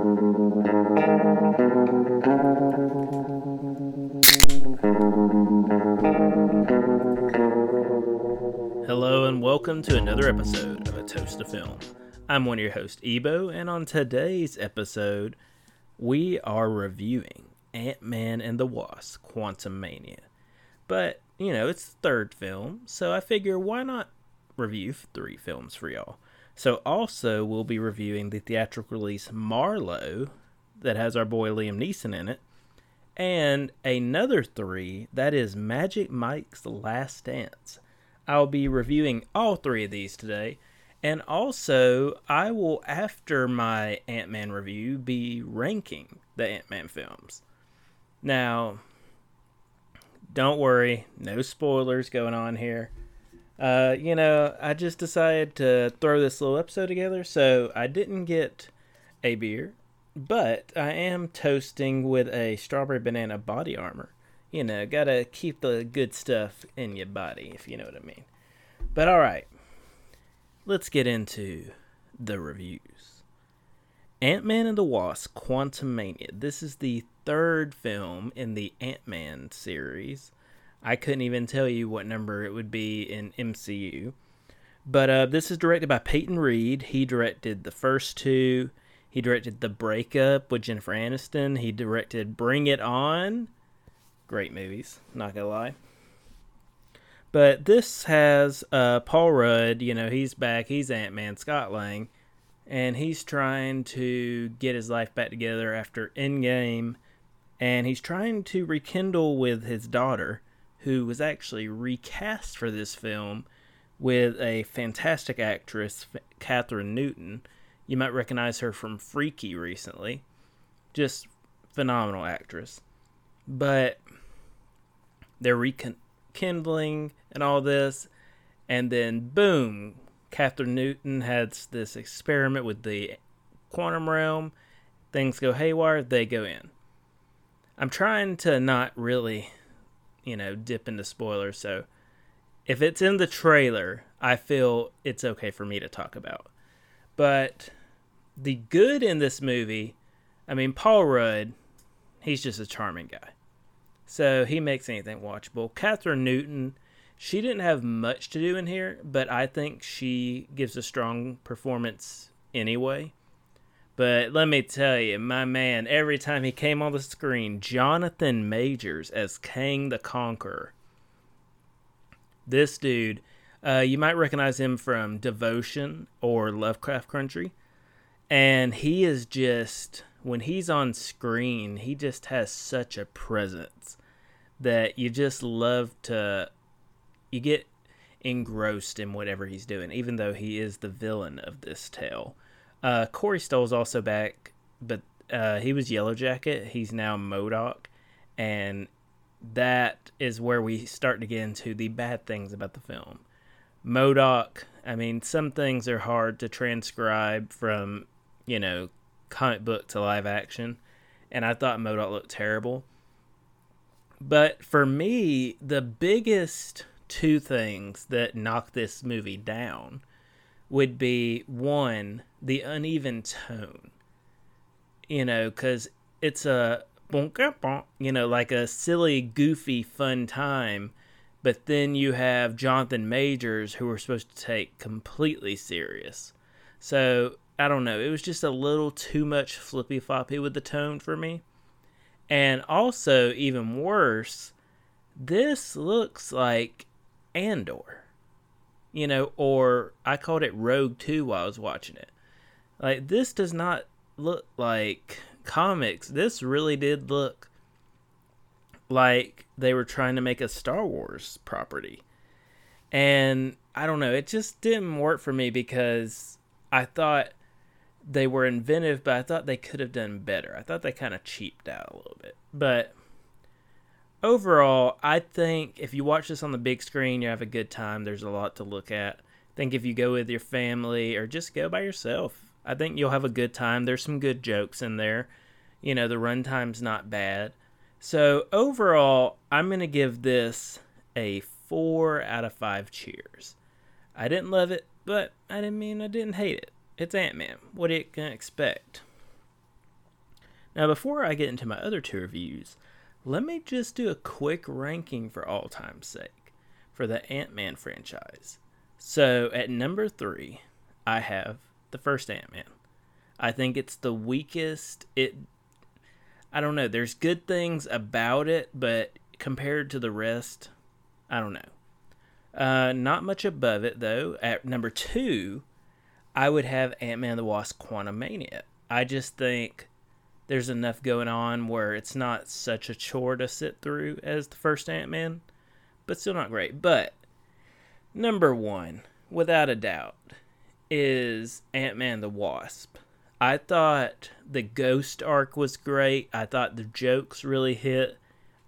Hello and welcome to another episode of A Toast of Film. I'm one of your hosts, Ebo, and on today's episode, we are reviewing Ant Man and the Wasp Quantumania. But, you know, it's the third film, so I figure why not review three films for y'all? So, also, we'll be reviewing the theatrical release Marlowe that has our boy Liam Neeson in it, and another three that is Magic Mike's Last Dance. I'll be reviewing all three of these today. And also, I will, after my Ant Man review, be ranking the Ant Man films. Now, don't worry, no spoilers going on here. Uh, you know, I just decided to throw this little episode together, so I didn't get a beer, but I am toasting with a strawberry banana body armor you know, gotta keep the good stuff in your body, if you know what I mean. But alright, let's get into the reviews. Ant Man and the Wasp Quantumania. This is the third film in the Ant Man series. I couldn't even tell you what number it would be in MCU. But uh, this is directed by Peyton Reed. He directed the first two. He directed The Breakup with Jennifer Aniston. He directed Bring It On Great movies, not gonna lie. But this has uh, Paul Rudd, you know, he's back, he's Ant Man, Scott Lang, and he's trying to get his life back together after Endgame, and he's trying to rekindle with his daughter, who was actually recast for this film with a fantastic actress, Kathryn Newton. You might recognize her from Freaky recently. Just phenomenal actress. But they're rekindling and all this, and then boom, Kathryn Newton has this experiment with the quantum realm. Things go haywire, they go in. I'm trying to not really, you know, dip into spoilers, so if it's in the trailer, I feel it's okay for me to talk about. But the good in this movie, I mean, Paul Rudd, he's just a charming guy. So he makes anything watchable. Kathryn Newton, she didn't have much to do in here, but I think she gives a strong performance anyway. But let me tell you, my man, every time he came on the screen, Jonathan Majors as Kang the Conqueror. This dude, uh, you might recognize him from Devotion or Lovecraft Country. And he is just, when he's on screen, he just has such a presence that you just love to you get engrossed in whatever he's doing, even though he is the villain of this tale. Uh, Corey Stoll's also back, but uh, he was Yellow Jacket. He's now MODOK, and that is where we start to get into the bad things about the film. MODOK, I mean, some things are hard to transcribe from, you know, comic book to live action, and I thought MODOK looked terrible. But for me, the biggest two things that knock this movie down would be one, the uneven tone. You know, because it's a, you know, like a silly, goofy, fun time. But then you have Jonathan Majors, who are supposed to take completely serious. So I don't know. It was just a little too much flippy floppy with the tone for me. And also, even worse, this looks like Andor. You know, or I called it Rogue 2 while I was watching it. Like, this does not look like comics. This really did look like they were trying to make a Star Wars property. And I don't know, it just didn't work for me because I thought they were inventive, but I thought they could have done better. I thought they kind of cheaped out a little bit. But overall, I think if you watch this on the big screen, you have a good time. There's a lot to look at. I think if you go with your family or just go by yourself, I think you'll have a good time. There's some good jokes in there. You know, the runtime's not bad. So overall, I'm going to give this a 4 out of 5 cheers. I didn't love it, but I didn't mean I didn't hate it. It's Ant Man. What do you can expect? Now, before I get into my other two reviews, let me just do a quick ranking for all time's sake for the Ant Man franchise. So, at number three, I have the first Ant Man. I think it's the weakest. It, I don't know. There's good things about it, but compared to the rest, I don't know. Uh, not much above it though. At number two, I would have Ant Man the Wasp Quantumania. I just think there's enough going on where it's not such a chore to sit through as the first Ant Man, but still not great. But number one, without a doubt, is Ant Man the Wasp. I thought the ghost arc was great. I thought the jokes really hit.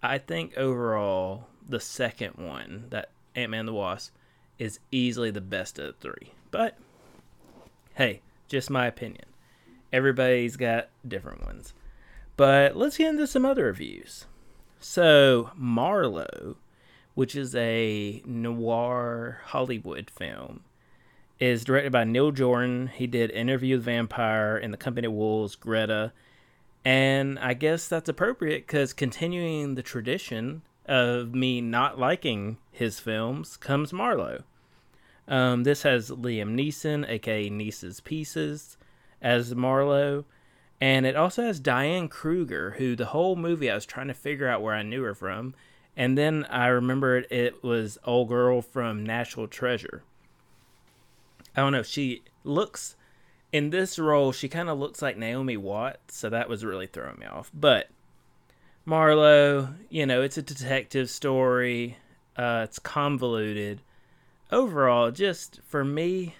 I think overall, the second one, that Ant Man the Wasp, is easily the best of the three. But hey, just my opinion. Everybody's got different ones. But let's get into some other reviews. So, Marlowe, which is a noir Hollywood film, is directed by Neil Jordan. He did Interview with Vampire and The Company of Wolves, Greta. And I guess that's appropriate because continuing the tradition of me not liking his films comes Marlowe. Um, this has Liam Neeson, aka Niece's Pieces, as Marlowe. And it also has Diane Kruger, who the whole movie I was trying to figure out where I knew her from. And then I remembered it was old girl from National Treasure. I don't know. She looks in this role. She kind of looks like Naomi Watts, so that was really throwing me off. But Marlowe, you know, it's a detective story. Uh, it's convoluted. Overall, just for me,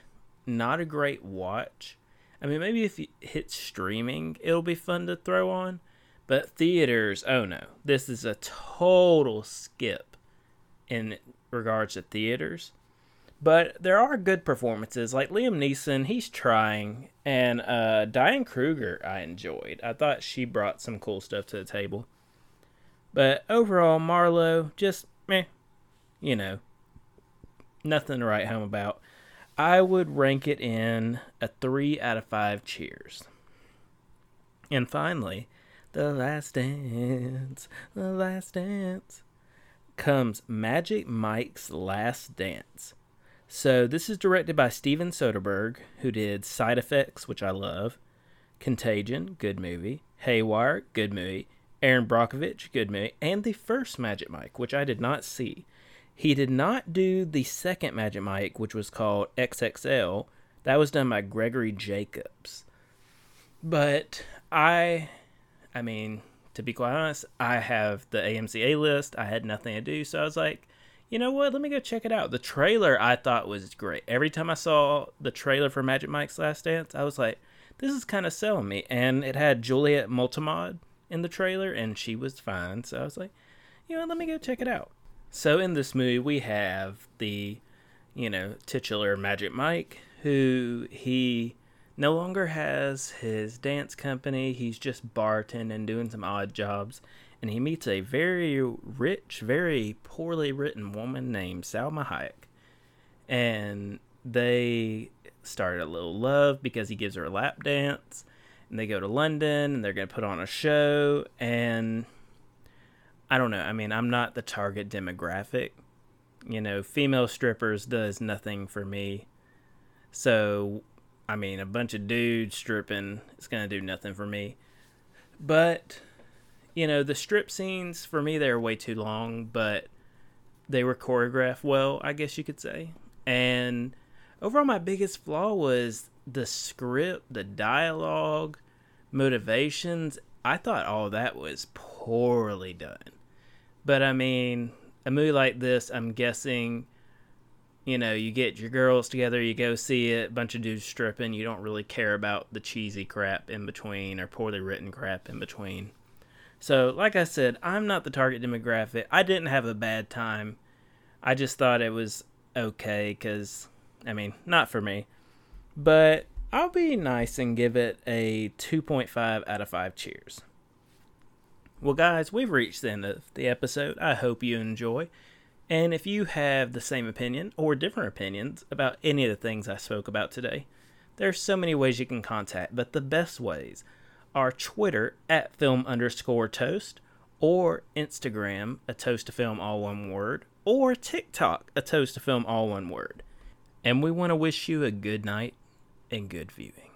not a great watch. I mean, maybe if you hit streaming, it'll be fun to throw on. But theaters, oh no, this is a total skip in regards to theaters. But there are good performances, like Liam Neeson, he's trying, and uh, Diane Kruger, I enjoyed. I thought she brought some cool stuff to the table. But overall, Marlowe, just meh, you know, nothing to write home about. I would rank it in a 3 out of 5 cheers. And finally, The Last Dance, The Last Dance comes Magic Mike's Last Dance. So, this is directed by Steven Soderbergh, who did Side Effects, which I love, Contagion, good movie, Haywire, good movie, Erin Brockovich, good movie, and the first Magic Mike, which I did not see. He did not do the second Magic Mike, which was called XXL. That was done by Gregory Jacobs. But I, I mean, to be quite honest, I have the AMC A-List. I had nothing to do, so I was like, you know what? Let me go check it out. The trailer I thought was great. Every time I saw the trailer for Magic Mike's Last Dance, I was like, this is kind of selling me. And it had Juliet Murtaugh in the trailer, and she was fine. So I was like, you know, let me go check it out. So in this movie, we have the, you know, titular Magic Mike, who he no longer has his dance company. He's just bartending, doing some odd jobs, and he meets a very rich, very poorly written woman named Salma Hayek, and they start a little love because he gives her a lap dance, and they go to London and they're gonna put on a show. And I don't know. I mean, I'm not the target demographic. You know, female strippers does nothing for me. So, I mean, a bunch of dudes stripping is going to do nothing for me. But, you know, the strip scenes for me they're way too long, but they were choreographed well, I guess you could say. And overall my biggest flaw was the script, the dialogue, motivations. I thought all that was poorly done. But I mean, a movie like this, I'm guessing, you know, you get your girls together, you go see it, bunch of dudes stripping, you don't really care about the cheesy crap in between or poorly written crap in between. So, like I said, I'm not the target demographic. I didn't have a bad time. I just thought it was okay because, I mean, not for me. But I'll be nice and give it a 2.5 out of 5 cheers. Well, guys, we've reached the end of the episode. I hope you enjoy. And if you have the same opinion or different opinions about any of the things I spoke about today, there's so many ways you can contact, but the best ways are Twitter at film underscore toast or Instagram, a toast to film all one word, or TikTok, a toast to film all one word. And we want to wish you a good night and good viewing.